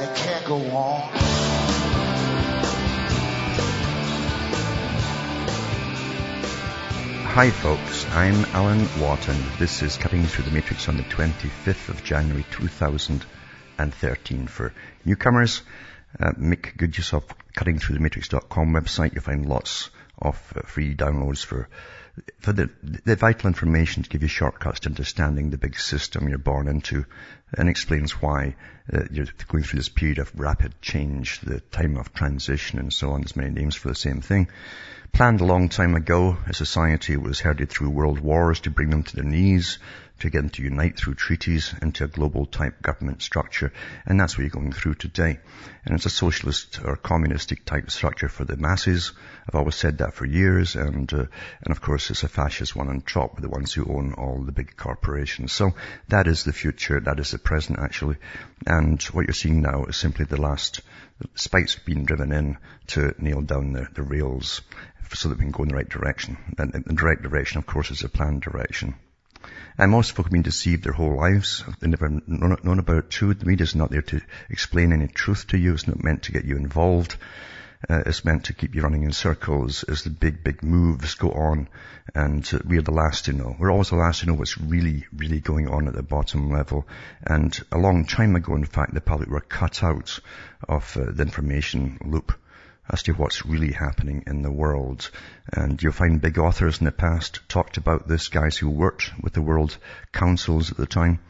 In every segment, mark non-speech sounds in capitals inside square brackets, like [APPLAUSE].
and it can't go on. Hi folks, I'm Alan Watton. This is Cutting Through the Matrix on the 25th of January 2013. For newcomers, uh, make good use of cuttingthroughthematrix.com website. You'll find lots of uh, free downloads for for the, the vital information to give you shortcuts to understanding the big system you're born into and explains why uh, you're going through this period of rapid change, the time of transition and so on. There's many names for the same thing. Planned a long time ago, a society was herded through world wars to bring them to their knees, to get them to unite through treaties into a global type government structure. And that's what you're going through today. And it's a socialist or communistic type structure for the masses. I've always said that for years. And, uh, and of course it's a fascist one on top with the ones who own all the big corporations. So that is the future. That is the present actually. And what you're seeing now is simply the last spikes being driven in to nail down the, the rails so that we can go in the right direction. And the direct direction, of course, is a planned direction. And most folk have been deceived their whole lives. They've never known about truth. The media is not there to explain any truth to you. It's not meant to get you involved. Uh, it's meant to keep you running in circles as the big, big moves go on. And uh, we are the last to know. We're always the last to know what's really, really going on at the bottom level. And a long time ago, in fact, the public were cut out of uh, the information loop as to what's really happening in the world. And you'll find big authors in the past talked about this, guys who worked with the world councils at the time,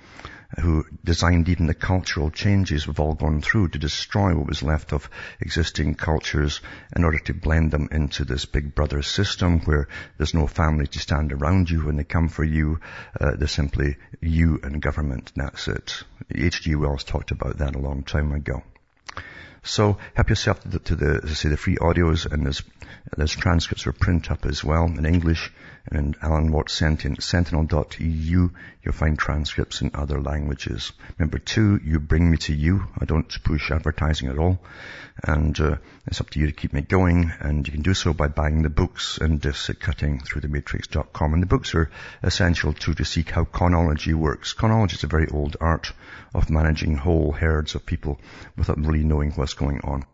who designed even the cultural changes we've all gone through to destroy what was left of existing cultures in order to blend them into this big brother system where there's no family to stand around you when they come for you. Uh, there's simply you and government. That's it. H.G. Wells talked about that a long time ago. So help yourself to the, to the, say, the free audios and there's, there's transcripts for print up as well in English and Alan Watt Sentinel, sentinel.eu. You'll find transcripts in other languages. Number two, you bring me to you. I don't push advertising at all. And uh, it's up to you to keep me going. And you can do so by buying the books and discs at cuttingthroughthematrix.com. And the books are essential too to seek how chronology works. Chronology is a very old art of managing whole herds of people without really knowing what's going on.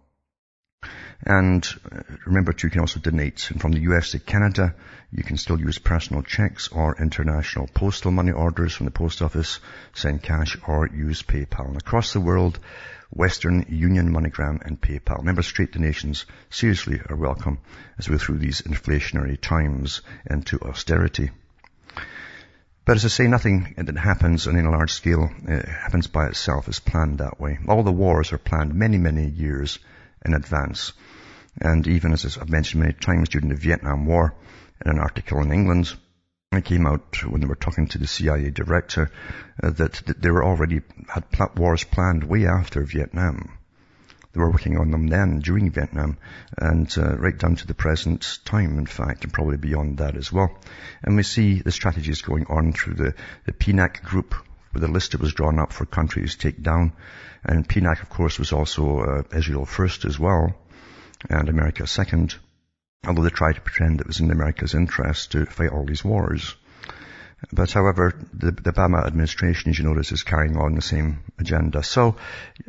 And uh, remember too, you can also donate. And from the US to Canada, you can still use personal checks or international postal money orders from the post office, send cash or use PayPal. And across the world, Western Union, MoneyGram and PayPal. Remember, straight donations seriously are welcome as we go through these inflationary times into austerity. But as I say, nothing that happens on a large scale uh, happens by itself. It's planned that way. All the wars are planned many, many years in advance. And even as I've mentioned many times during the Vietnam War, in an article in England, it came out when they were talking to the CIA director uh, that, they were already had wars planned way after Vietnam. They were working on them then during Vietnam and uh, right down to the present time, in fact, and probably beyond that as well. And we see the strategies going on through the, the PNAC group, with the list that was drawn up for countries to take down. And PNAC, of course, was also uh, Israel first as well, and America second, although they tried to pretend it was in America's interest to fight all these wars. But however, the, the Obama administration, as you notice, is carrying on the same agenda. So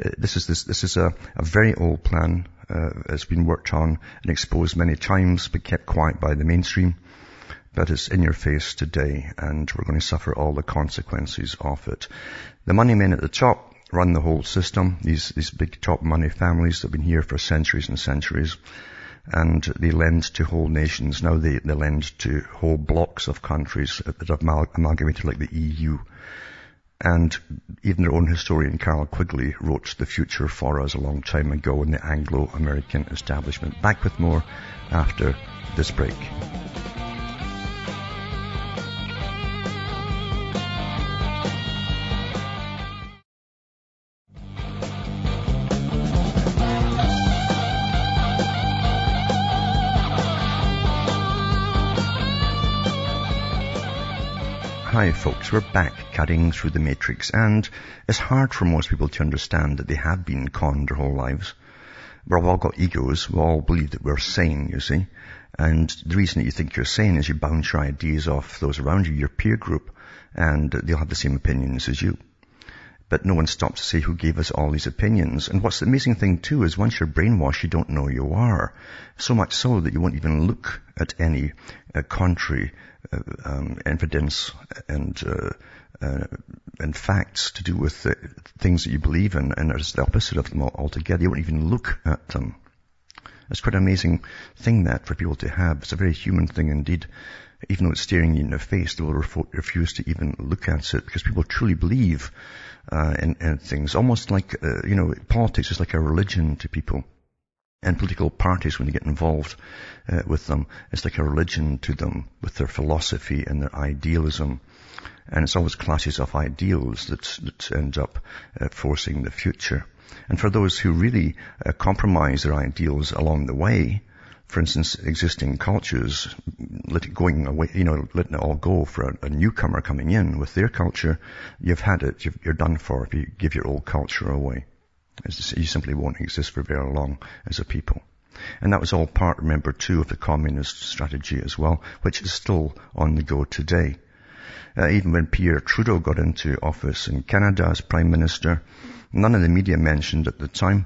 uh, this is this, this is a, a very old plan. Uh, it's been worked on and exposed many times, but kept quiet by the mainstream. But it's in your face today, and we're going to suffer all the consequences of it. The money men at the top run the whole system. These these big top money families have been here for centuries and centuries and they lend to whole nations. Now they, they lend to whole blocks of countries that have amalgamated like the EU. And even their own historian, Carroll Quigley, wrote The Future for Us a long time ago in the Anglo-American establishment. Back with more after this break. Hi folks, we're back cutting through the matrix and it's hard for most people to understand that they have been conned their whole lives. We've all got egos, we all believe that we're sane, you see. And the reason that you think you're sane is you bounce your ideas off those around you, your peer group, and they'll have the same opinions as you. But no one stops to say who gave us all these opinions. And what's the amazing thing too is once you're brainwashed, you don't know you are. So much so that you won't even look at any uh, contrary um, evidence and uh, uh, and facts to do with the things that you believe in, and it's the opposite of them altogether. You won't even look at them. It's quite an amazing thing that for people to have. It's a very human thing indeed. Even though it's staring you in the face, they will refuse to even look at it because people truly believe uh, in, in, things. Almost like, uh, you know, politics is like a religion to people and political parties when you get involved uh, with them. It's like a religion to them with their philosophy and their idealism. And it's always clashes of ideals that, that end up uh, forcing the future. And for those who really uh, compromise their ideals along the way, for instance, existing cultures, let it going away, you know, letting it all go for a, a newcomer coming in with their culture, you've had it, you are done for if you give your old culture away. You simply won't exist for very long as a people. And that was all part, remember, too, of the communist strategy as well, which is still on the go today. Uh, even when Pierre Trudeau got into office in Canada as Prime Minister, none of the media mentioned at the time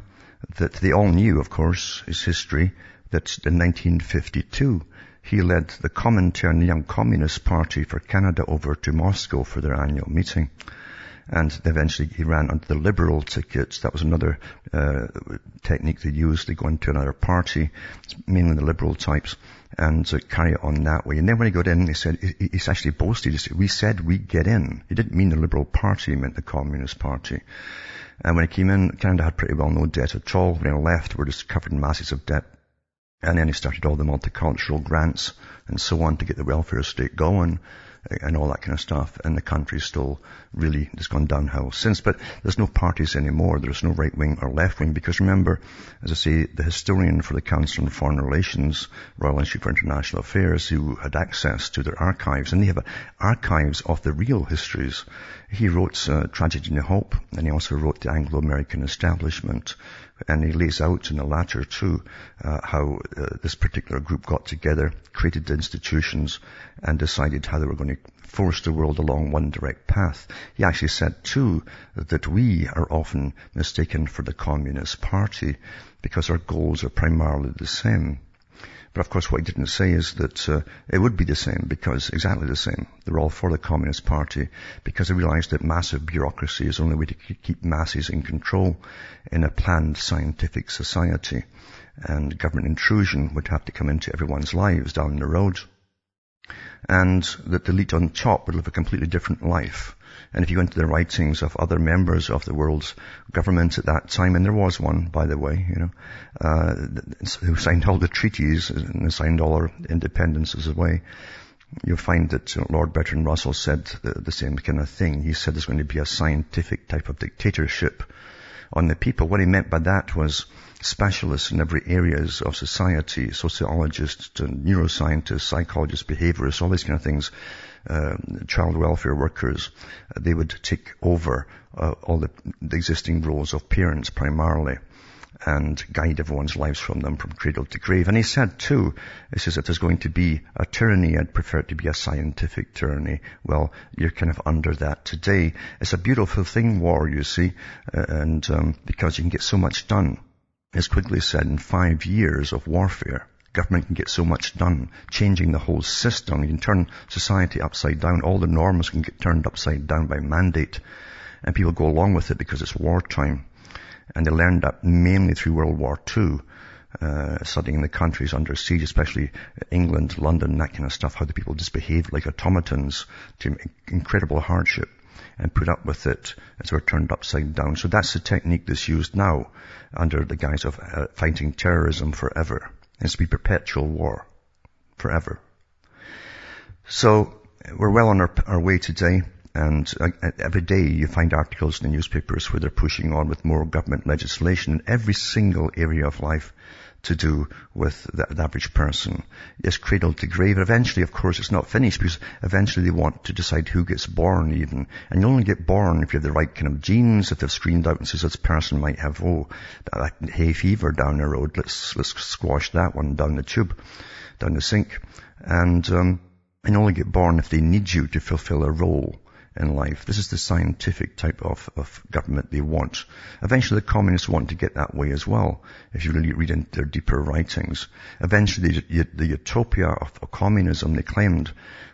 that they all knew, of course, his history, that in 1952 he led the Comintern Young Communist Party for Canada over to Moscow for their annual meeting and eventually he ran under the liberal tickets. That was another uh, technique they used. They go into another party, mainly the liberal types, and uh, carry it on that way. And then when he got in, he said, he, actually boasted, he said, we said we'd get in. He didn't mean the liberal party, he meant the communist party. And when he came in, Canada had pretty well no debt at all. When he left, we're just covered in masses of debt. And then he started all the multicultural grants and so on to get the welfare state going and all that kind of stuff. And the country's still really has gone downhill since. But there's no parties anymore. There's no right wing or left wing because remember, as I say, the historian for the Council on Foreign Relations, Royal Institute for International Affairs, who had access to their archives, and they have archives of the real histories. He wrote uh, Tragedy and Hope, and he also wrote The Anglo-American Establishment, and he lays out in the latter too uh, how uh, this particular group got together, created the institutions, and decided how they were going to force the world along one direct path. He actually said too that we are often mistaken for the Communist Party because our goals are primarily the same. But of course what he didn't say is that uh, it would be the same because exactly the same. They're all for the Communist Party because they realized that massive bureaucracy is the only way to keep masses in control in a planned scientific society. And government intrusion would have to come into everyone's lives down the road and that the elite on top would live a completely different life. And if you go into the writings of other members of the world's government at that time, and there was one, by the way, you know, uh, who signed all the treaties and signed all our independences away, you'll find that Lord Bertrand Russell said the, the same kind of thing. He said there's going to be a scientific type of dictatorship on the people. What he meant by that was specialists in every areas of society, sociologists, neuroscientists, psychologists, behaviorists, all these kind of things, uh, child welfare workers, uh, they would take over uh, all the, the, existing roles of parents primarily and guide everyone's lives from them from cradle to grave. And he said too, he says that there's going to be a tyranny, I'd prefer it to be a scientific tyranny. Well, you're kind of under that today. It's a beautiful thing, war, you see, uh, and um, because you can get so much done as Quigley said, in five years of warfare, government can get so much done, changing the whole system. You can turn society upside down. All the norms can get turned upside down by mandate. And people go along with it because it's wartime. And they learned that mainly through World War II, uh, studying the countries under siege, especially England, London, that kind of stuff, how the people just behaved like automatons to incredible hardship and put up with it as we're turned upside down. So that's the technique that's used now under the guise of uh, fighting terrorism forever. It's to be perpetual war forever. So we're well on our, our way today. And uh, every day you find articles in the newspapers where they're pushing on with more government legislation in every single area of life to do with the, the, average person. It's cradle to grave. Eventually, of course, it's not finished because eventually they want to decide who gets born even. And you only get born if you have the right kind of genes, if they've screened out and says this person might have, oh, that hay fever down the road. Let's, let's squash that one down the tube, down the sink. And, um, and only get born if they need you to fulfill a role in life. This is the scientific type of, of government they want. Eventually the communists want to get that way as well, if you really read into their deeper writings. Eventually the, the utopia of, of, communism they claimed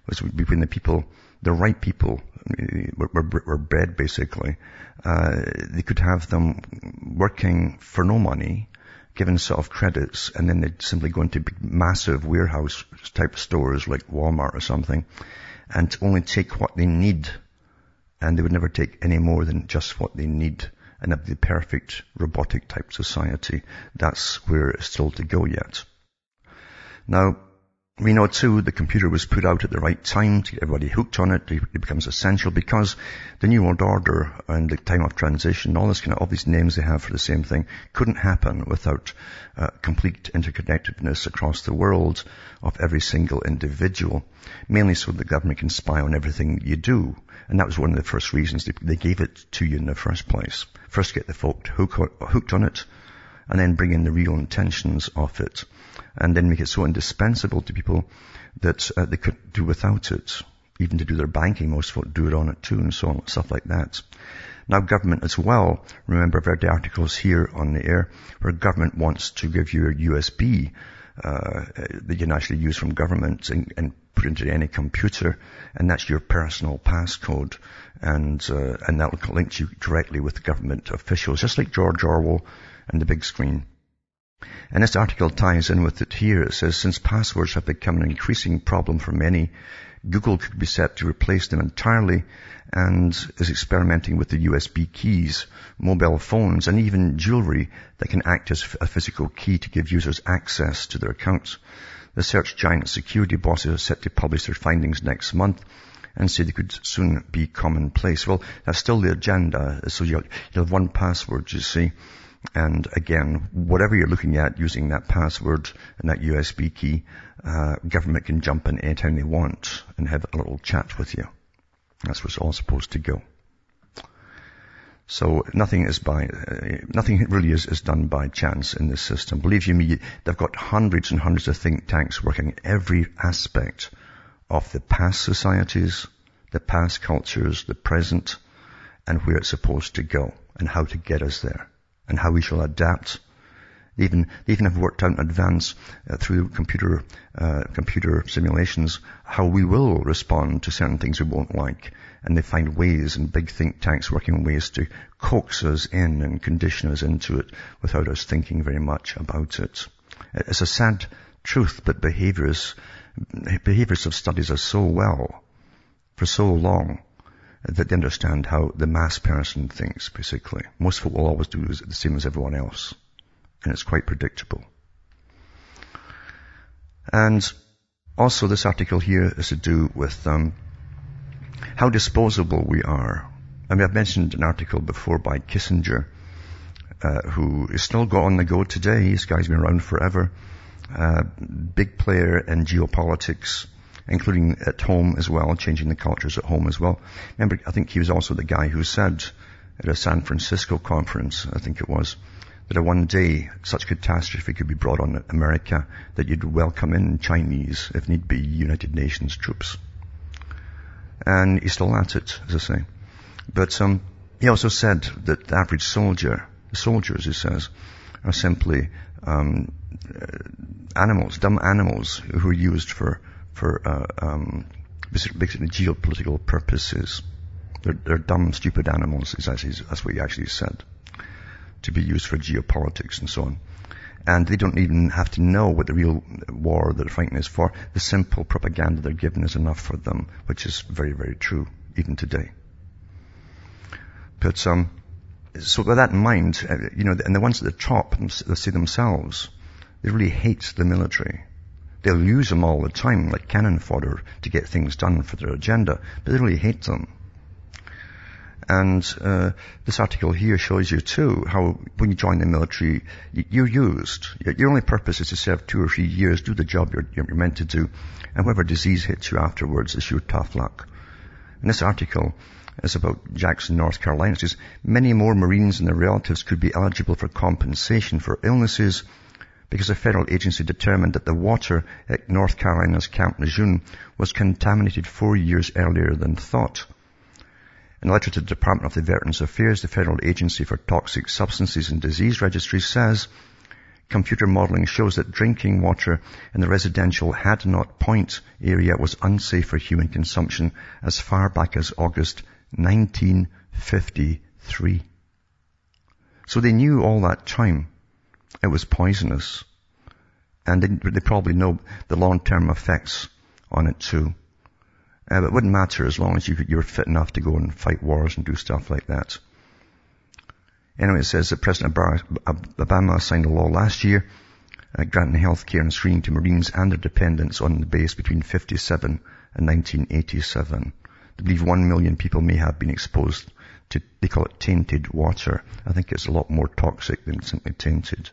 was between the people, the right people, were, were, were bred basically. Uh, they could have them working for no money, given self credits, and then they'd simply go into massive warehouse type stores like Walmart or something, and only take what they need and they would never take any more than just what they need and have the perfect robotic type society. That's where it's still to go yet. Now, we know too the computer was put out at the right time to get everybody hooked on it. It becomes essential because the New World Order and the time of transition, all this kind of, all these names they have for the same thing, couldn't happen without uh, complete interconnectedness across the world of every single individual. Mainly so the government can spy on everything you do. And that was one of the first reasons they, they gave it to you in the first place. First get the folk hook, hooked on it, and then bring in the real intentions of it and then make it so indispensable to people that uh, they could do without it. Even to do their banking, most folk do it on it too and so on, stuff like that. Now government as well, remember I've read the articles here on the air where government wants to give you a USB uh, that you can actually use from government and, and, put into any computer, and that's your personal passcode, and uh, and that will link you directly with government officials, just like George Orwell and the big screen. And this article ties in with it here. It says, since passwords have become an increasing problem for many, Google could be set to replace them entirely and is experimenting with the USB keys, mobile phones, and even jewelry that can act as a physical key to give users access to their accounts. The search giant security bosses are set to publish their findings next month and say they could soon be commonplace. Well, that's still the agenda. So you'll, you'll have one password, you see, and again, whatever you're looking at using that password and that USB key, uh, government can jump in anytime they want and have a little chat with you. That's what's all supposed to go. So nothing is by, uh, nothing really is, is done by chance in this system. Believe you me, they've got hundreds and hundreds of think tanks working every aspect of the past societies, the past cultures, the present, and where it's supposed to go and how to get us there and how we shall adapt. They even, they even have worked out in advance uh, through computer, uh, computer simulations how we will respond to certain things we won't like. And they find ways and big think tanks working ways to coax us in and condition us into it without us thinking very much about it. It's a sad truth, but behaviors, behaviors have studied us so well for so long that they understand how the mass person thinks, basically. Most folk will always do is the same as everyone else. And it's quite predictable. And also this article here is to do with um, how disposable we are. I mean, I've mentioned an article before by Kissinger, uh, who is still got on the go today. This guy's been around forever. Uh, big player in geopolitics including at home as well, changing the cultures at home as well. Remember, I think he was also the guy who said at a San Francisco conference, I think it was, that one day such catastrophe could be brought on America that you'd welcome in Chinese, if need be, United Nations troops. And he's still at it, as I say. But um, he also said that the average soldier, soldiers, he says, are simply um, animals, dumb animals who are used for for uh, um, basically geopolitical purposes. They're, they're dumb, stupid animals, is actually, that's what he actually said, to be used for geopolitics and so on. And they don't even have to know what the real war that they're fighting is for. The simple propaganda they're given is enough for them, which is very, very true, even today. But, um, so with that in mind, uh, you know, and the ones at the top, they say themselves, they really hate the military. They'll use them all the time, like cannon fodder, to get things done for their agenda, but they really hate them. And uh, this article here shows you too how when you join the military, you're used. Your only purpose is to serve two or three years, do the job you're, you're meant to do, and whatever disease hits you afterwards is your tough luck. And this article is about Jackson, North Carolina. It says many more Marines and their relatives could be eligible for compensation for illnesses because a federal agency determined that the water at North Carolina's Camp Lejeune was contaminated four years earlier than thought. In a letter to the Department of the Veterans Affairs, the Federal Agency for Toxic Substances and Disease Registry says computer modeling shows that drinking water in the residential Hadnot Point area was unsafe for human consumption as far back as August 1953. So they knew all that time it was poisonous. And they, they probably know the long-term effects on it too. Uh, but it wouldn't matter as long as you, you were fit enough to go and fight wars and do stuff like that. Anyway, it says that President Obama signed a law last year uh, granting health care and screening to Marines and their dependents on the base between 57 and 1987. They believe one million people may have been exposed to, they call it tainted water. I think it's a lot more toxic than simply tainted.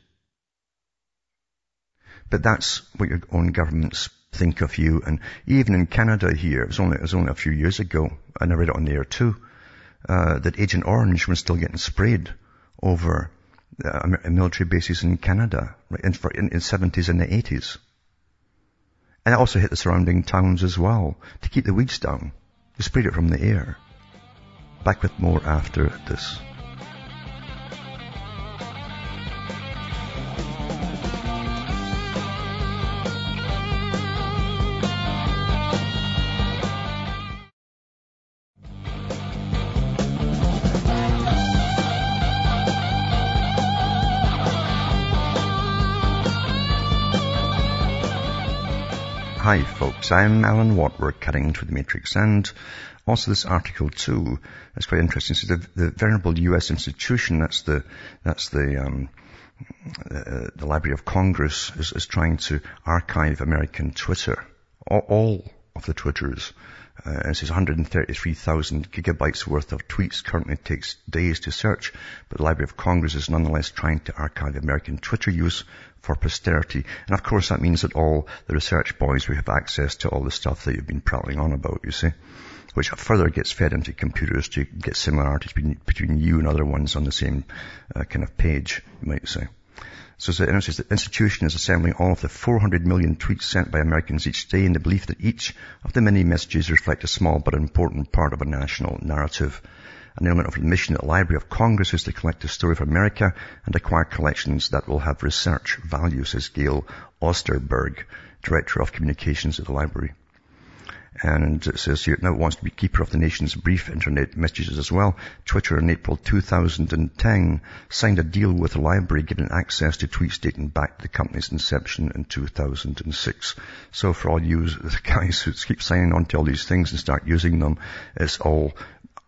But that's what your own governments think of you. And even in Canada here, it was only, it was only a few years ago, and I read it on the air too, uh, that Agent Orange was still getting sprayed over uh, military bases in Canada in, in, in 70s and the 80s. And it also hit the surrounding towns as well to keep the weeds down. They sprayed it from the air. Back with more after this. Hi folks, I'm Alan Watt. We're cutting through the matrix and also this article too is quite interesting. So the, the venerable U.S. institution, that's the, that's the, um, uh, the Library of Congress is, is, trying to archive American Twitter. All, all of the Twitters. Uh, it says 133,000 gigabytes worth of tweets currently takes days to search, but the Library of Congress is nonetheless trying to archive American Twitter use for posterity. And of course that means that all the research boys will have access to all the stuff that you've been prattling on about, you see. Which further gets fed into computers to get similarities between, between you and other ones on the same uh, kind of page, you might say. So the institution is assembling all of the 400 million tweets sent by Americans each day in the belief that each of the many messages reflect a small but important part of a national narrative. An element of the mission of the Library of Congress is to collect the story of America and acquire collections that will have research value, says Gayle Osterberg, Director of Communications at the Library. And it says here, it now wants to be keeper of the nation's brief internet messages as well. Twitter in April 2010 signed a deal with the library giving access to tweets dating back to the company's inception in 2006. So for all you [LAUGHS] guys who keep signing on to all these things and start using them, it's all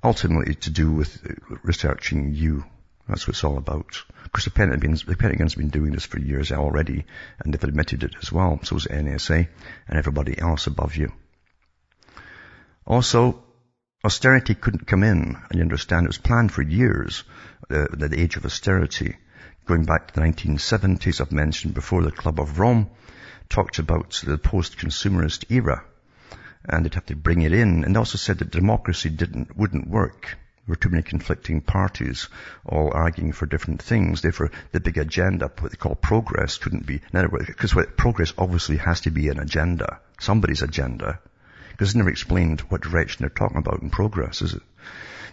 ultimately to do with researching you. That's what it's all about. Because the Pentagon's, the Pentagon's been doing this for years already, and they've admitted it as well. So is NSA and everybody else above you. Also, austerity couldn't come in, and you understand it was planned for years, uh, the age of austerity. Going back to the 1970s, I've mentioned before, the Club of Rome talked about the post-consumerist era and they'd have to bring it in. And they also said that democracy didn't, wouldn't work. There were too many conflicting parties all arguing for different things. Therefore, the big agenda, what they call progress, couldn't be, in other words, because progress obviously has to be an agenda, somebody's agenda. Because it's never explained what direction they're talking about in progress, is it?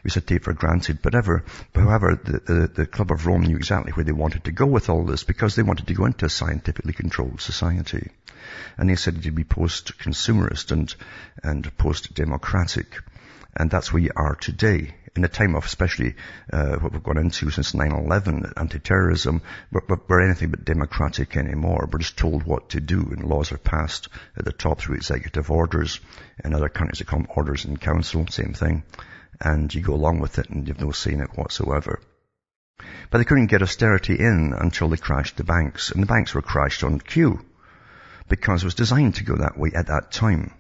We said take for granted, but ever, however, the, the, the Club of Rome knew exactly where they wanted to go with all this because they wanted to go into a scientifically controlled society. And they said it'd be post-consumerist and, and post-democratic. And that's where you are today. In a time of especially uh, what we've gone into since 9-11, anti-terrorism, we're, we're, anything but democratic anymore. We're just told what to do and laws are passed at the top through executive orders. In other countries they call orders in council, same thing. And you go along with it and you have no say in it whatsoever. But they couldn't get austerity in until they crashed the banks. And the banks were crashed on cue because it was designed to go that way at that time.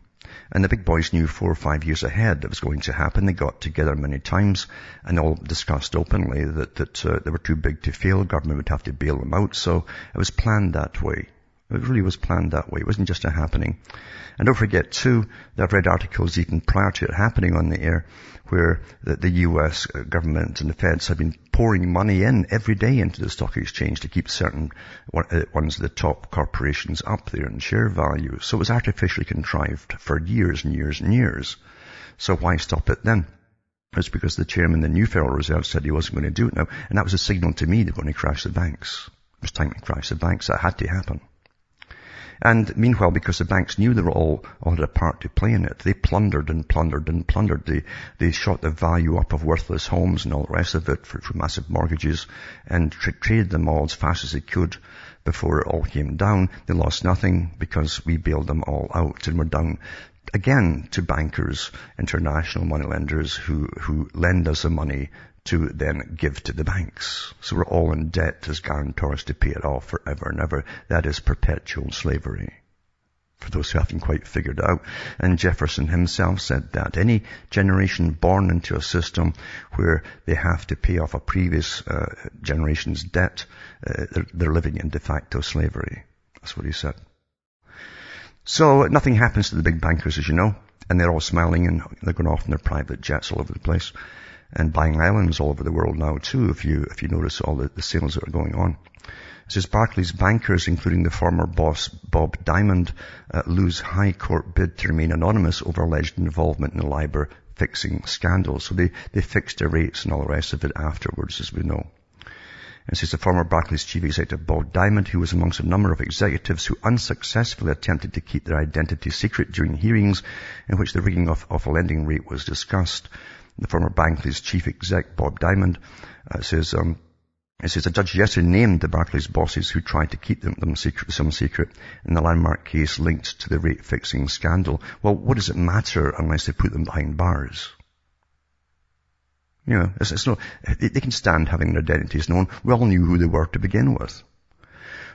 And the big boys knew four or five years ahead that was going to happen. They got together many times and all discussed openly that, that uh, they were too big to fail. Government would have to bail them out. So it was planned that way. It really was planned that way. It wasn't just a happening. And don't forget too, that I've read articles even prior to it happening on the air where the, the US government and the feds have been pouring money in every day into the stock exchange to keep certain uh, ones of the top corporations up there in share value. So it was artificially contrived for years and years and years. So why stop it then? It's because the chairman, of the new Federal Reserve said he wasn't going to do it now. And that was a signal to me they're going to crash the banks. It was time to crash the banks. That had to happen. And meanwhile, because the banks knew they were all, all had a part to play in it, they plundered and plundered and plundered. They, they shot the value up of worthless homes and all the rest of it for, for massive mortgages and tra- traded them all as fast as they could before it all came down. They lost nothing because we bailed them all out and we're down again to bankers, international money lenders who, who lend us the money to then give to the banks. So we're all in debt as guarantors to pay it off forever and ever. That is perpetual slavery. For those who haven't quite figured out. And Jefferson himself said that any generation born into a system where they have to pay off a previous uh, generation's debt, uh, they're, they're living in de facto slavery. That's what he said. So nothing happens to the big bankers, as you know, and they're all smiling and they're going off in their private jets all over the place and buying islands all over the world now too, if you, if you notice all the, the sales that are going on. It says Barclays bankers, including the former boss Bob Diamond, uh, lose high court bid to remain anonymous over alleged involvement in the LIBOR fixing scandal. So they, they fixed their rates and all the rest of it afterwards, as we know. And says the former Barclays chief executive Bob Diamond, who was amongst a number of executives who unsuccessfully attempted to keep their identity secret during hearings in which the rigging of, of a lending rate was discussed. The former Barclays chief exec, Bob Diamond, uh, says, um, it says a judge yesterday named the Barclays bosses who tried to keep them, them secret, some secret in the landmark case linked to the rate fixing scandal. Well, what does it matter unless they put them behind bars? You know, it's, it's they can stand having their identities known. We all knew who they were to begin with.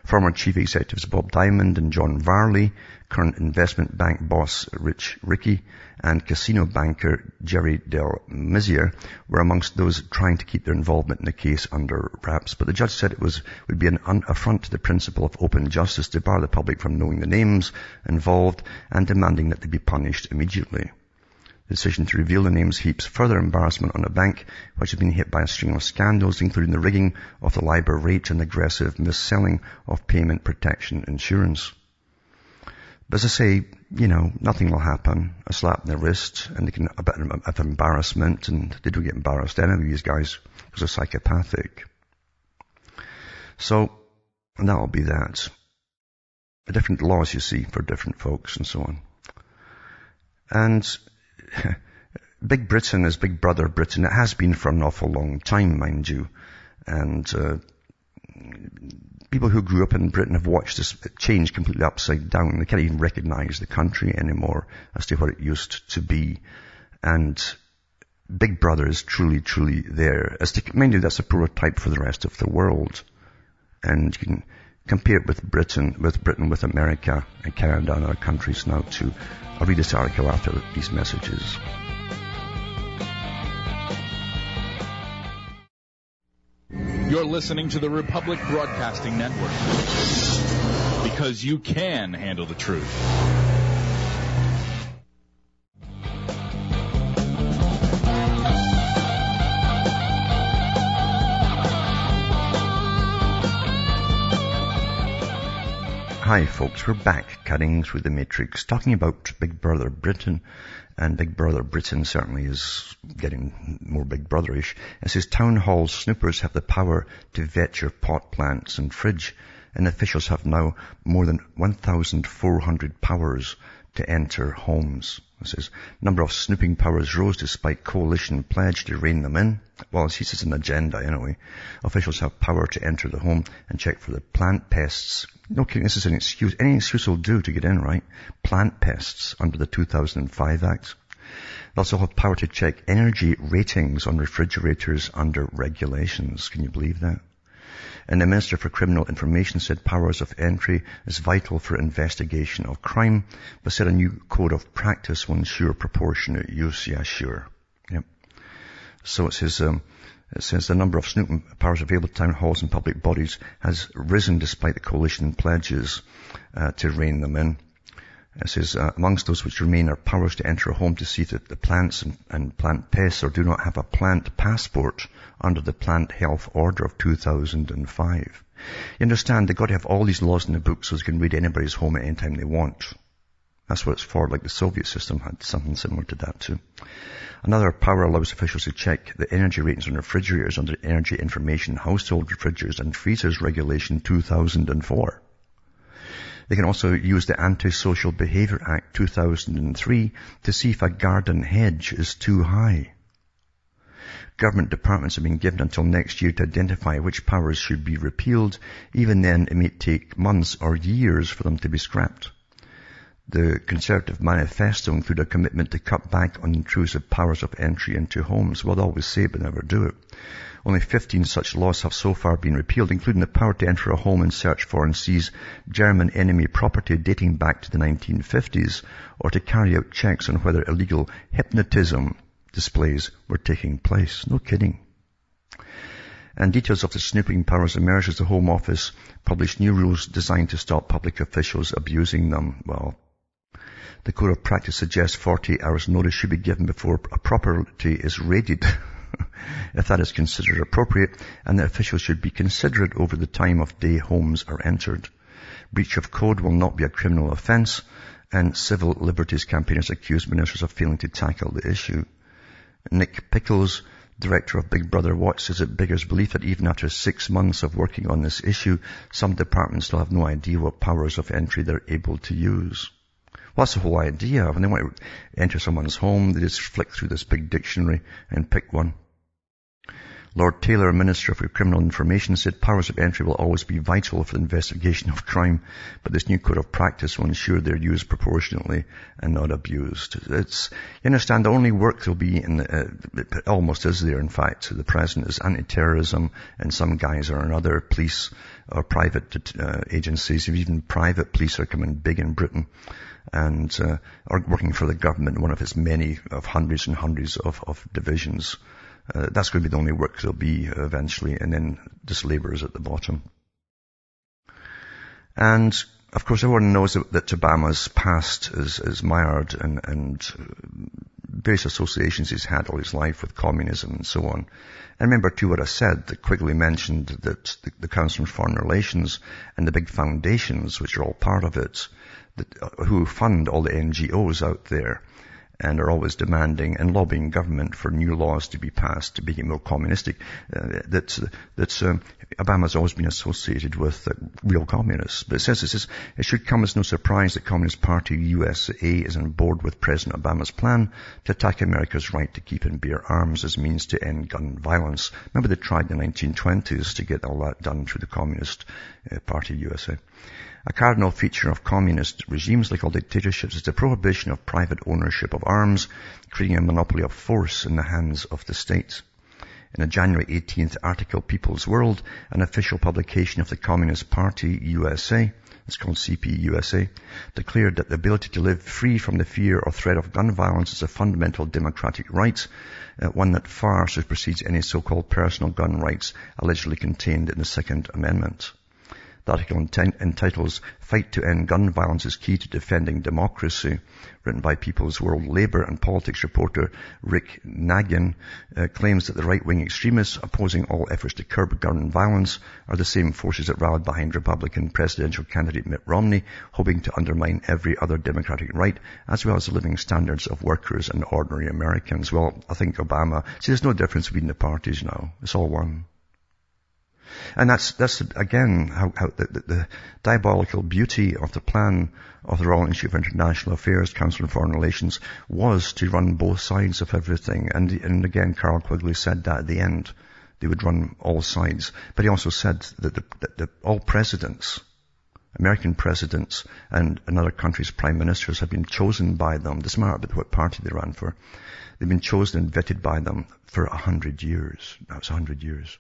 Former chief executives Bob Diamond and John Varley, current investment bank boss Rich Ricci, and casino banker Jerry del Missier were amongst those trying to keep their involvement in the case under wraps. But the judge said it was, would be an affront to the principle of open justice to bar the public from knowing the names involved and demanding that they be punished immediately. The decision to reveal the names heaps further embarrassment on a bank which has been hit by a string of scandals, including the rigging of the LIBOR rate and aggressive mis-selling of payment protection insurance. But as I say, you know, nothing will happen. A slap in the wrist and they can, a bit of embarrassment and they don't get embarrassed anyway, these guys, because they're psychopathic. So, that'll be that. Different laws you see for different folks and so on. And Big Britain is Big Brother Britain. It has been for an awful long time, mind you. And uh, people who grew up in Britain have watched this change completely upside down. They can't even recognize the country anymore as to what it used to be. And Big Brother is truly, truly there. As to, mind you, that's a prototype for the rest of the world. And you can compare it with Britain, with Britain, with America and Canada and other countries now too. I'll read this article after these messages. You're listening to the Republic Broadcasting Network because you can handle the truth. Hi folks, we're back cutting through the matrix, talking about Big Brother Britain, and Big Brother Britain certainly is getting more Big Brotherish. It says town hall snoopers have the power to vet your pot plants and fridge, and officials have now more than 1,400 powers to enter homes. It says, number of snooping powers rose despite coalition pledge to rein them in. Well, he says an agenda anyway. Officials have power to enter the home and check for the plant pests. No kidding, this is an excuse. Any excuse will do to get in, right? Plant pests under the 2005 Act. They also have power to check energy ratings on refrigerators under regulations. Can you believe that? And the Minister for Criminal Information said powers of entry is vital for investigation of crime, but said a new code of practice will ensure proportionate use. Yeah, sure. Yep. So it says, um, it says the number of snooping powers available to town halls and public bodies has risen despite the coalition pledges uh, to rein them in. It says, uh, amongst those which remain are powers to enter a home to see that the plants and, and, plant pests or do not have a plant passport under the Plant Health Order of 2005. You understand, they've got to have all these laws in the book so they can read anybody's home at any time they want. That's what it's for, like the Soviet system had something similar to that too. Another power allows officials to check the energy ratings on refrigerators under Energy Information Household Refrigerators and Freezers Regulation 2004. They can also use the Antisocial Behavior Act 2003 to see if a garden hedge is too high. Government departments have been given until next year to identify which powers should be repealed. Even then, it may take months or years for them to be scrapped. The Conservative manifesto included a commitment to cut back on intrusive powers of entry into homes. Well, they always say it, but never do it. Only 15 such laws have so far been repealed, including the power to enter a home and search for and seize German enemy property dating back to the 1950s, or to carry out checks on whether illegal hypnotism displays were taking place. No kidding. And details of the snooping powers emerged as the Home Office published new rules designed to stop public officials abusing them. Well, the code of practice suggests 40 hours notice should be given before a property is raided, [LAUGHS] if that is considered appropriate, and the officials should be considerate over the time of day homes are entered. Breach of code will not be a criminal offence, and civil liberties campaigners accuse ministers of failing to tackle the issue. Nick Pickles, director of Big Brother Watch, says it beggars belief that even after six months of working on this issue, some departments still have no idea what powers of entry they're able to use. Well, the whole idea. When they want to enter someone's home, they just flick through this big dictionary and pick one. Lord Taylor, Minister for Criminal Information, said powers of entry will always be vital for the investigation of crime, but this new code of practice will ensure they're used proportionately and not abused. It's, you understand, the only work there'll be in, uh, almost is there, in fact, to the present is anti-terrorism and some guys or another, police or private uh, agencies, even private police are coming big in Britain and uh, are working for the government, one of its many of hundreds and hundreds of, of divisions. Uh, that's going to be the only work there'll be eventually, and then just laborers at the bottom. And of course, everyone knows that, that Obama's past is, is mired and, and various associations he's had all his life with communism and so on. And remember too what I said, that Quigley mentioned that the, the Council on Foreign Relations and the big foundations, which are all part of it, that, uh, who fund all the NGOs out there and are always demanding and lobbying government for new laws to be passed to make it more communistic. Uh, that's that's um, Obama's always been associated with uh, real communists. But it says it says it should come as no surprise that Communist Party USA is on board with President Obama's plan to attack America's right to keep and bear arms as means to end gun violence. Remember they tried in the 1920s to get all that done through the Communist uh, Party USA. A cardinal feature of communist regimes like all dictatorships is the prohibition of private ownership of arms, creating a monopoly of force in the hands of the state. In a January 18th article, People's World, an official publication of the Communist Party USA, it's called CPUSA, declared that the ability to live free from the fear or threat of gun violence is a fundamental democratic right, uh, one that far supersedes any so-called personal gun rights allegedly contained in the Second Amendment. The article entitles Fight to End Gun Violence is Key to Defending Democracy, written by People's World Labour and Politics reporter Rick Nagin, uh, claims that the right-wing extremists opposing all efforts to curb gun violence are the same forces that rallied behind Republican presidential candidate Mitt Romney, hoping to undermine every other democratic right, as well as the living standards of workers and ordinary Americans. Well, I think Obama, see there's no difference between the parties now. It's all one. And that's, that's again, how, how the, the, the, diabolical beauty of the plan of the Royal Institute of International Affairs, Council on Foreign Relations, was to run both sides of everything. And, and again, Carroll Quigley said that at the end. They would run all sides. But he also said that, the, that the, all presidents, American presidents and another country's prime ministers have been chosen by them. Doesn't matter about what party they ran for. They've been chosen and vetted by them for a hundred years. That was a hundred years.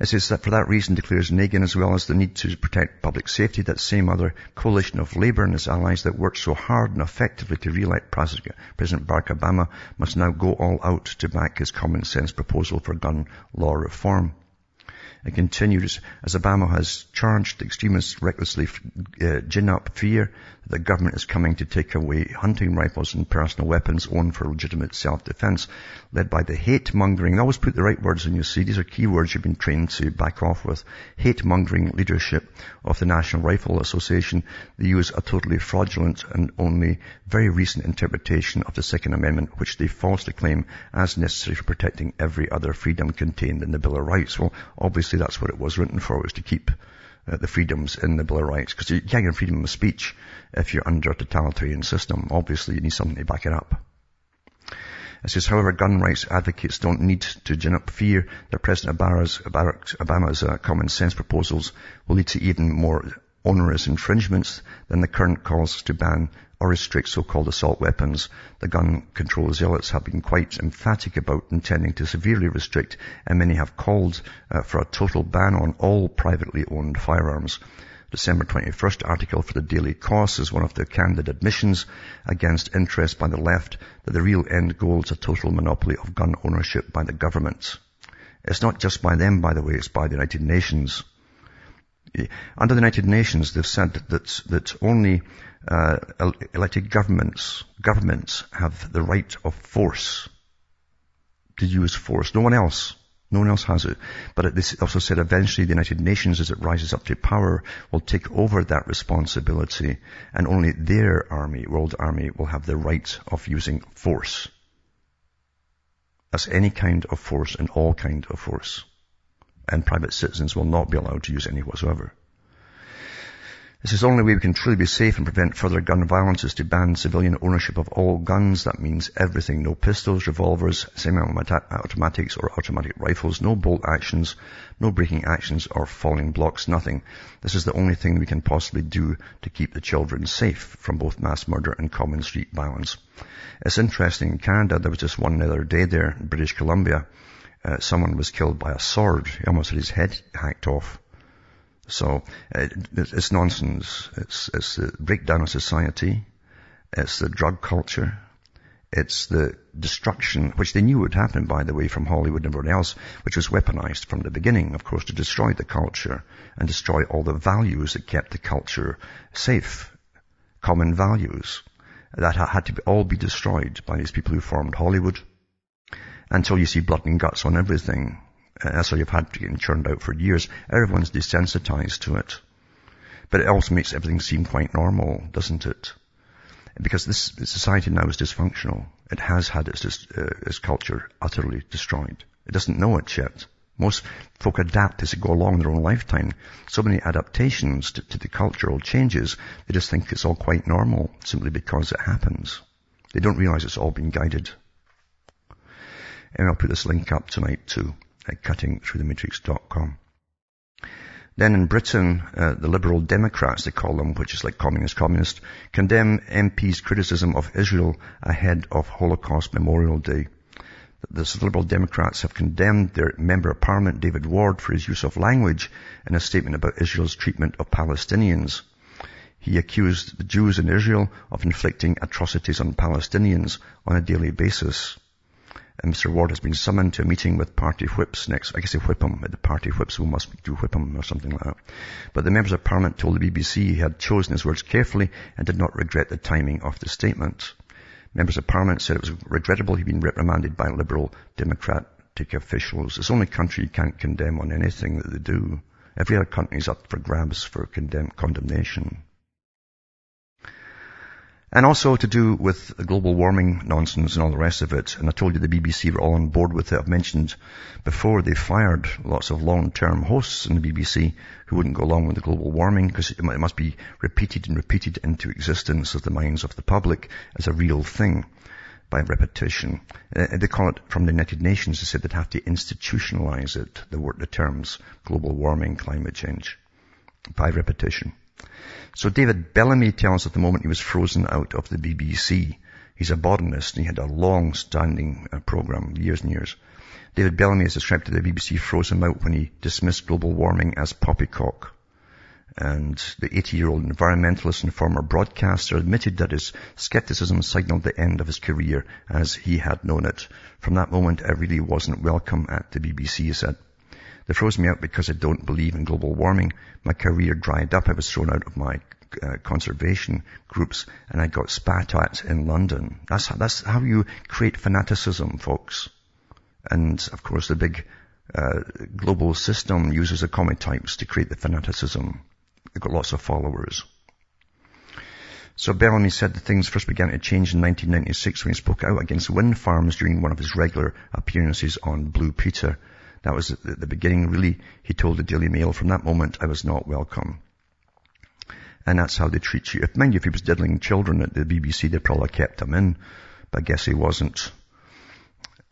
It says that for that reason declares Nagin as well as the need to protect public safety, that same other coalition of Labour and its allies that worked so hard and effectively to re-elect President Barack Obama must now go all out to back his common sense proposal for gun law reform. It continues, as Obama has charged the extremists recklessly uh, gin up fear the government is coming to take away hunting rifles and personal weapons owned for legitimate self-defense, led by the hate-mongering. I always put the right words in your see. These are key words you've been trained to back off with. Hate-mongering leadership of the National Rifle Association. They use a totally fraudulent and only very recent interpretation of the Second Amendment, which they falsely claim as necessary for protecting every other freedom contained in the Bill of Rights. Well, obviously that's what it was written for, was to keep uh, the freedoms in the Bill of Rights. Because you can't get freedom of speech if you're under a totalitarian system. Obviously you need something to back it up. It says, however, gun rights advocates don't need to gin up fear that President Obama's, Obama's uh, common sense proposals will lead to even more onerous infringements than the current calls to ban or restrict so-called assault weapons. The gun control zealots have been quite emphatic about intending to severely restrict, and many have called uh, for a total ban on all privately owned firearms. December 21st article for the Daily Kos is one of the candid admissions against interest by the left that the real end goal is a total monopoly of gun ownership by the government. It's not just by them, by the way, it's by the United Nations. Under the United Nations, they've said that, that only uh, elected governments, governments have the right of force to use force. No one else. No one else has it. But it also said eventually the United Nations, as it rises up to power, will take over that responsibility and only their army, world army, will have the right of using force. As any kind of force and all kind of force. And private citizens will not be allowed to use any whatsoever. This is the only way we can truly be safe and prevent further gun violence is to ban civilian ownership of all guns. That means everything. No pistols, revolvers, semi-automatics or automatic rifles, no bolt actions, no breaking actions or falling blocks, nothing. This is the only thing we can possibly do to keep the children safe from both mass murder and common street violence. It's interesting, in Canada, there was just one the other day there in British Columbia. Uh, someone was killed by a sword. He almost had his head hacked off. So uh, it's nonsense. It's, it's the breakdown of society. It's the drug culture. It's the destruction, which they knew would happen, by the way, from Hollywood and everyone else, which was weaponized from the beginning, of course, to destroy the culture and destroy all the values that kept the culture safe. Common values that had to be, all be destroyed by these people who formed Hollywood until you see blood and guts on everything. That's how you've had to get churned out for years. Everyone's desensitized to it. But it also makes everything seem quite normal, doesn't it? Because this society now is dysfunctional. It has had its, uh, its culture utterly destroyed. It doesn't know it yet. Most folk adapt as they go along their own lifetime. So many adaptations to, to the cultural changes, they just think it's all quite normal simply because it happens. They don't realize it's all been guided. And I'll put this link up tonight too at cuttingthroughthematrix.com. Then in Britain, uh, the Liberal Democrats, they call them, which is like communist communist, condemn MP's criticism of Israel ahead of Holocaust Memorial Day. The Liberal Democrats have condemned their Member of Parliament, David Ward, for his use of language in a statement about Israel's treatment of Palestinians. He accused the Jews in Israel of inflicting atrocities on Palestinians on a daily basis. And Mr. Ward has been summoned to a meeting with party whips next. I guess they whip him. The party whips who must do whip him or something like that. But the members of parliament told the BBC he had chosen his words carefully and did not regret the timing of the statement. Members of parliament said it was regrettable he'd been reprimanded by liberal democratic officials. It's the only country you can't condemn on anything that they do. Every other country is up for grabs for condemn- condemnation. And also to do with global warming nonsense and all the rest of it. And I told you the BBC were all on board with it. I've mentioned before they fired lots of long-term hosts in the BBC who wouldn't go along with the global warming because it must be repeated and repeated into existence of the minds of the public as a real thing by repetition. Uh, they call it from the United Nations. They said they'd have to institutionalize it, the word, the terms global warming, climate change by repetition. So David Bellamy tells us at the moment he was frozen out of the BBC. He's a botanist and he had a long-standing uh, program, years and years. David Bellamy has described to the BBC froze him out when he dismissed global warming as poppycock. And the 80-year-old environmentalist and former broadcaster admitted that his skepticism signaled the end of his career as he had known it. From that moment, I really wasn't welcome at the BBC, he said. They froze me out because I don't believe in global warming. My career dried up. I was thrown out of my uh, conservation groups and I got spat at in London. That's, that's how you create fanaticism, folks. And of course the big uh, global system uses the commie types to create the fanaticism. They've got lots of followers. So Bellamy said that things first began to change in 1996 when he spoke out against wind farms during one of his regular appearances on Blue Peter. That was the, the beginning, really, he told the Daily Mail. From that moment, I was not welcome. And that's how they treat you. If, mind you, if he was diddling children at the BBC, they probably kept him in. But I guess he wasn't.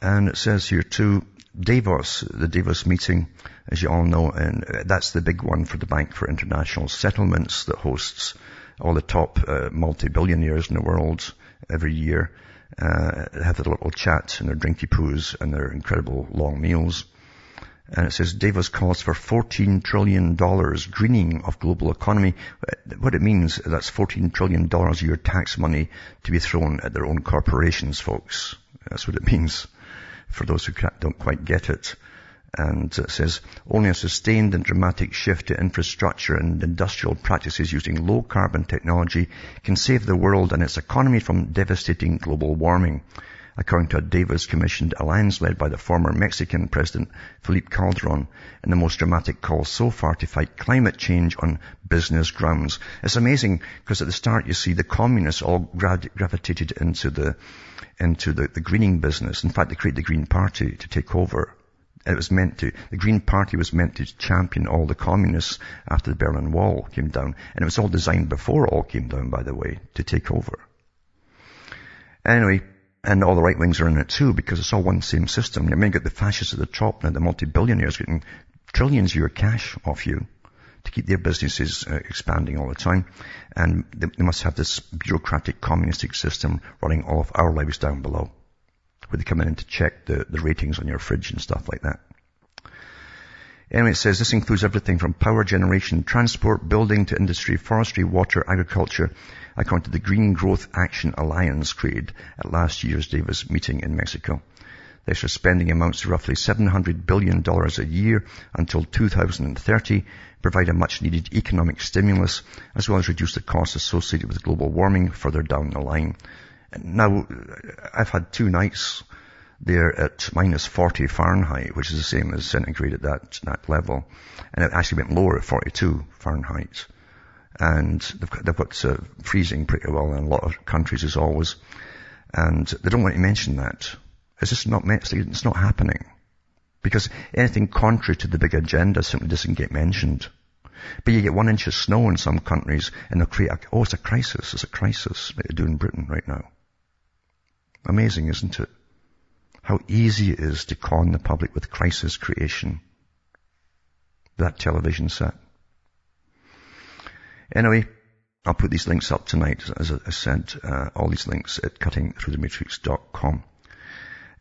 And it says here too, Davos, the Davos meeting, as you all know, and that's the big one for the Bank for International Settlements that hosts all the top uh, multi-billionaires in the world every year. Uh, have a little chat and their drinky poos and their incredible long meals. And it says Davos calls for $14 trillion greening of global economy. What it means, that's $14 trillion of your tax money to be thrown at their own corporations, folks. That's what it means for those who don't quite get it. And it says, only a sustained and dramatic shift to infrastructure and industrial practices using low carbon technology can save the world and its economy from devastating global warming. According to a Davos commissioned alliance led by the former Mexican President Felipe Calderon in the most dramatic call so far to fight climate change on business grounds. It's amazing because at the start you see the communists all gravitated into the into the, the greening business. In fact, they created the Green Party to take over. It was meant to, the Green Party was meant to champion all the communists after the Berlin Wall came down. And it was all designed before it all came down, by the way, to take over. Anyway, and all the right wings are in it too, because it's all one same system. You may get the fascists at the top now, the multi-billionaires getting trillions of your cash off you to keep their businesses uh, expanding all the time. And they, they must have this bureaucratic communistic system running all of our lives down below, where they come in to check the, the ratings on your fridge and stuff like that. Anyway, it says this includes everything from power generation, transport, building to industry, forestry, water, agriculture, according to the Green Growth Action Alliance created at last year's Davos meeting in Mexico. Their spending amounts to roughly $700 billion a year until 2030, provide a much needed economic stimulus, as well as reduce the costs associated with global warming further down the line. Now, I've had two nights there at minus 40 Fahrenheit, which is the same as centigrade at that, that level. And it actually went lower at 42 Fahrenheit. And they've, they've got uh, freezing pretty well in a lot of countries as always. And they don't want to mention that. It's just not, it's not happening. Because anything contrary to the big agenda simply doesn't get mentioned. But you get one inch of snow in some countries and they'll create a, oh, it's a crisis, it's a crisis that you do in Britain right now. Amazing, isn't it? How easy it is to con the public with crisis creation. That television set. Anyway, I'll put these links up tonight, as I said, uh, all these links at cuttingthroughthematrix.com.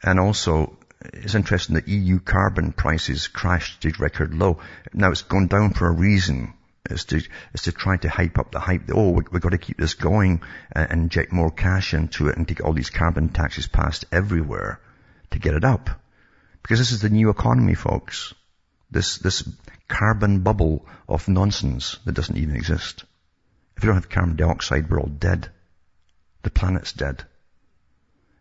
And also, it's interesting that EU carbon prices crashed to record low. Now it's gone down for a reason. It's to, it's to try to hype up the hype. Oh, we, have got to keep this going and inject more cash into it and take all these carbon taxes passed everywhere to get it up. Because this is the new economy, folks. This, this carbon bubble of nonsense that doesn't even exist. If we don't have carbon dioxide, we're all dead. The planet's dead.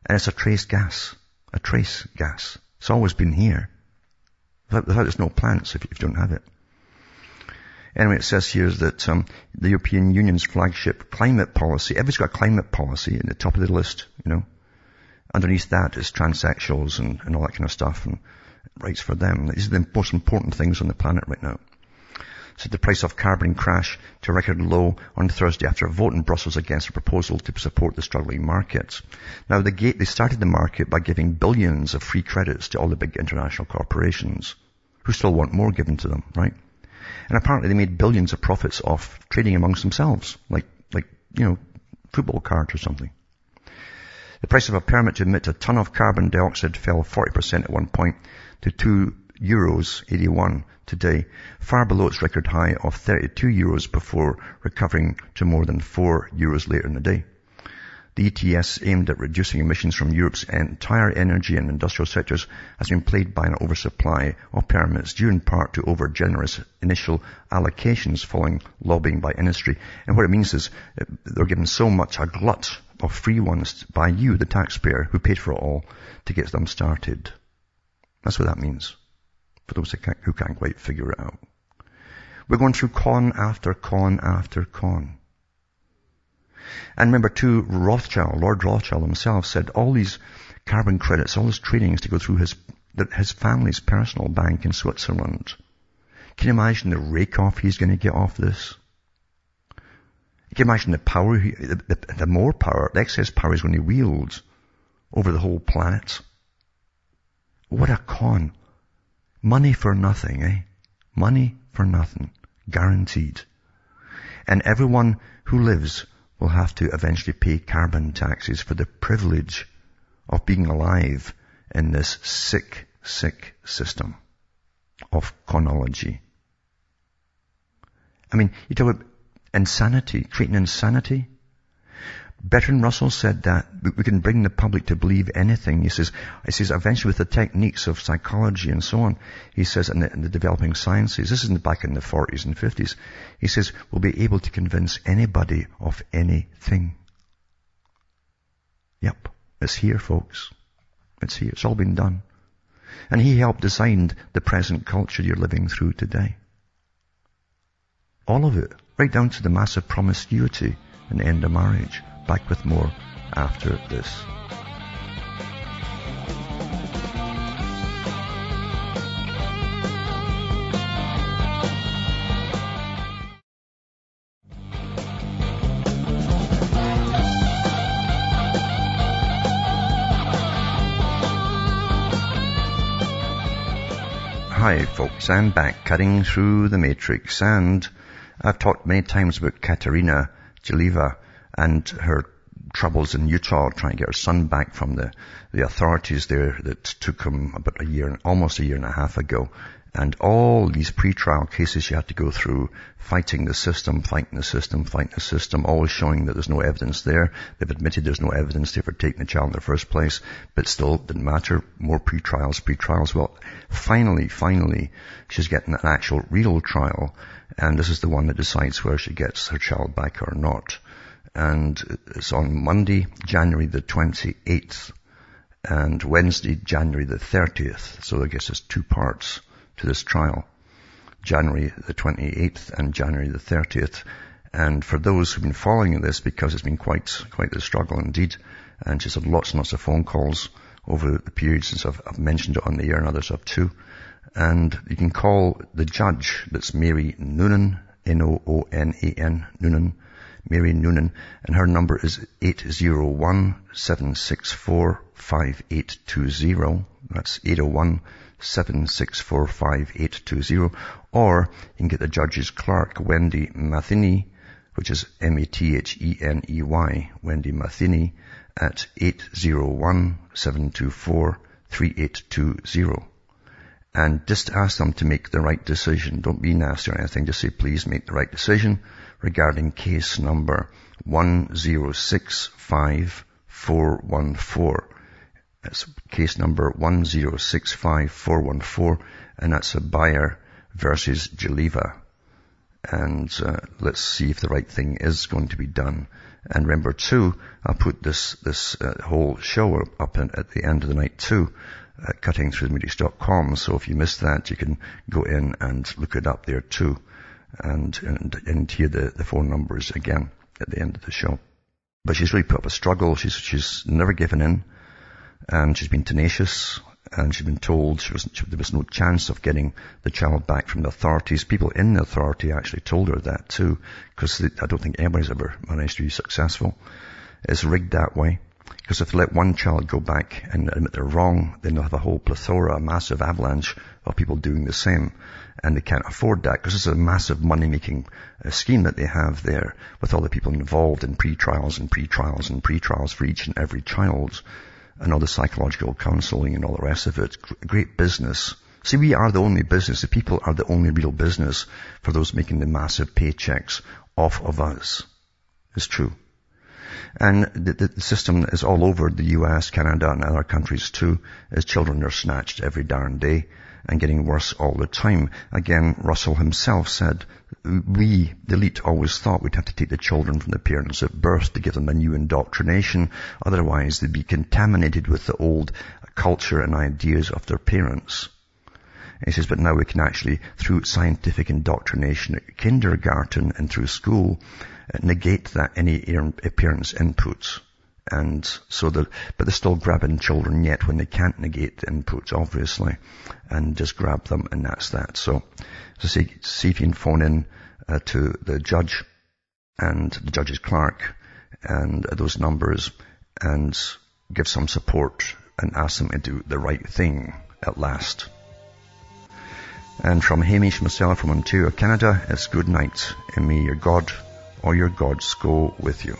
And it's a trace gas. A trace gas. It's always been here. Without, there's no plants if you, if you don't have it. Anyway, it says here that um, the European Union's flagship climate policy, everybody's got a climate policy in the top of the list, you know. Underneath that is transsexuals and, and all that kind of stuff and rights for them. These are the most important things on the planet right now said the price of carbon crashed to a record low on Thursday after a vote in Brussels against a proposal to support the struggling markets. Now, the gate, they started the market by giving billions of free credits to all the big international corporations who still want more given to them, right? And apparently they made billions of profits off trading amongst themselves, like, like, you know, football cards or something. The price of a permit to emit a ton of carbon dioxide fell 40% at one point. to 2 euros 81 today, far below its record high of 32 euros before recovering to more than 4 euros later in the day. The ETS aimed at reducing emissions from Europe's entire energy and industrial sectors has been plagued by an oversupply of permits due in part to over-generous initial allocations following lobbying by industry. And what it means is uh, they're given so much, a glut of free ones by you, the taxpayer, who paid for it all to get them started. That's what that means. For those who can't, who can't quite figure it out. We're going through con after con after con. And remember too, Rothschild, Lord Rothschild himself said all these carbon credits, all this trading is to go through his, his family's personal bank in Switzerland. Can you imagine the rake off he's going to get off this? Can you imagine the power, he, the, the, the more power, the excess power he's going to wield over the whole planet? What a con. Money for nothing, eh? Money for nothing. Guaranteed. And everyone who lives will have to eventually pay carbon taxes for the privilege of being alive in this sick, sick system of chronology. I mean, you talk about insanity, creating insanity. Bertrand Russell said that we can bring the public to believe anything. He says, he says eventually with the techniques of psychology and so on, he says in the, in the developing sciences, this isn't back in the 40s and 50s, he says we'll be able to convince anybody of anything. Yep, it's here folks. It's here. It's all been done. And he helped design the present culture you're living through today. All of it. Right down to the massive promiscuity and end of marriage. Back with more after this. Hi folks, I'm back cutting through the matrix and I've talked many times about Katerina Gileva and her troubles in Utah trying to get her son back from the, the authorities there that took him about a year, almost a year and a half ago. And all these pre-trial cases she had to go through, fighting the system, fighting the system, fighting the system, always showing that there's no evidence there. They've admitted there's no evidence they ever taking the child in the first place, but still didn't matter. More pre-trials, pre-trials. Well, finally, finally, she's getting an actual real trial, and this is the one that decides whether she gets her child back or not and it's on Monday, January the 28th, and Wednesday, January the 30th. So I guess it's two parts to this trial. January the 28th and January the 30th. And for those who've been following this, because it's been quite, quite a struggle indeed, and she's had lots and lots of phone calls over the period since I've, I've mentioned it on the air and others have too. And you can call the judge, that's Mary Noonan, N-O-O-N-A-N, Noonan, Mary Noonan, and her number is 801-764-5820. That's 801-764-5820. Or you can get the judge's clerk, Wendy Matheney, which is M-A-T-H-E-N-E-Y, Wendy Matheney, at 801-724-3820. And just ask them to make the right decision. Don't be nasty or anything. Just say, please make the right decision regarding case number 1065414. That's case number 1065414, and that's a buyer versus Gileva. And uh, let's see if the right thing is going to be done. And remember too, I'll put this this uh, whole show up in, at the end of the night too, at cuttingthroughthematrix.com. So if you missed that, you can go in and look it up there too and, and, and hear the, the phone numbers again at the end of the show. But she's really put up a struggle. She's, she's never given in and she's been tenacious and she's been told she was, she, there was no chance of getting the child back from the authorities. People in the authority actually told her that too, because I don't think anybody's ever managed to be successful. It's rigged that way. Because if they let one child go back and admit they're wrong, then they'll have a whole plethora, a massive avalanche of people doing the same and they can't afford that because it's a massive money-making uh, scheme that they have there with all the people involved in pre-trials and pre-trials and pre-trials for each and every child. And all the psychological counseling and all the rest of it. Great business. See, we are the only business. The people are the only real business for those making the massive paychecks off of us. It's true. And the, the, system is all over the US, Canada, and other countries too, as children are snatched every darn day and getting worse all the time. Again, Russell himself said, we, the elite, always thought we'd have to take the children from the parents at birth to give them a new indoctrination. Otherwise, they'd be contaminated with the old culture and ideas of their parents. he says, but now we can actually, through scientific indoctrination at kindergarten and through school, uh, negate that any uh, appearance inputs. And so that, but they're still grabbing children yet when they can't negate the inputs, obviously, and just grab them and that's that. So, so see, see if you can phone in uh, to the judge and the judge's clerk and uh, those numbers and give some support and ask them to do the right thing at last. And from Hamish Marcella from Ontario, Canada, it's good night, and may your God or your gods go with you.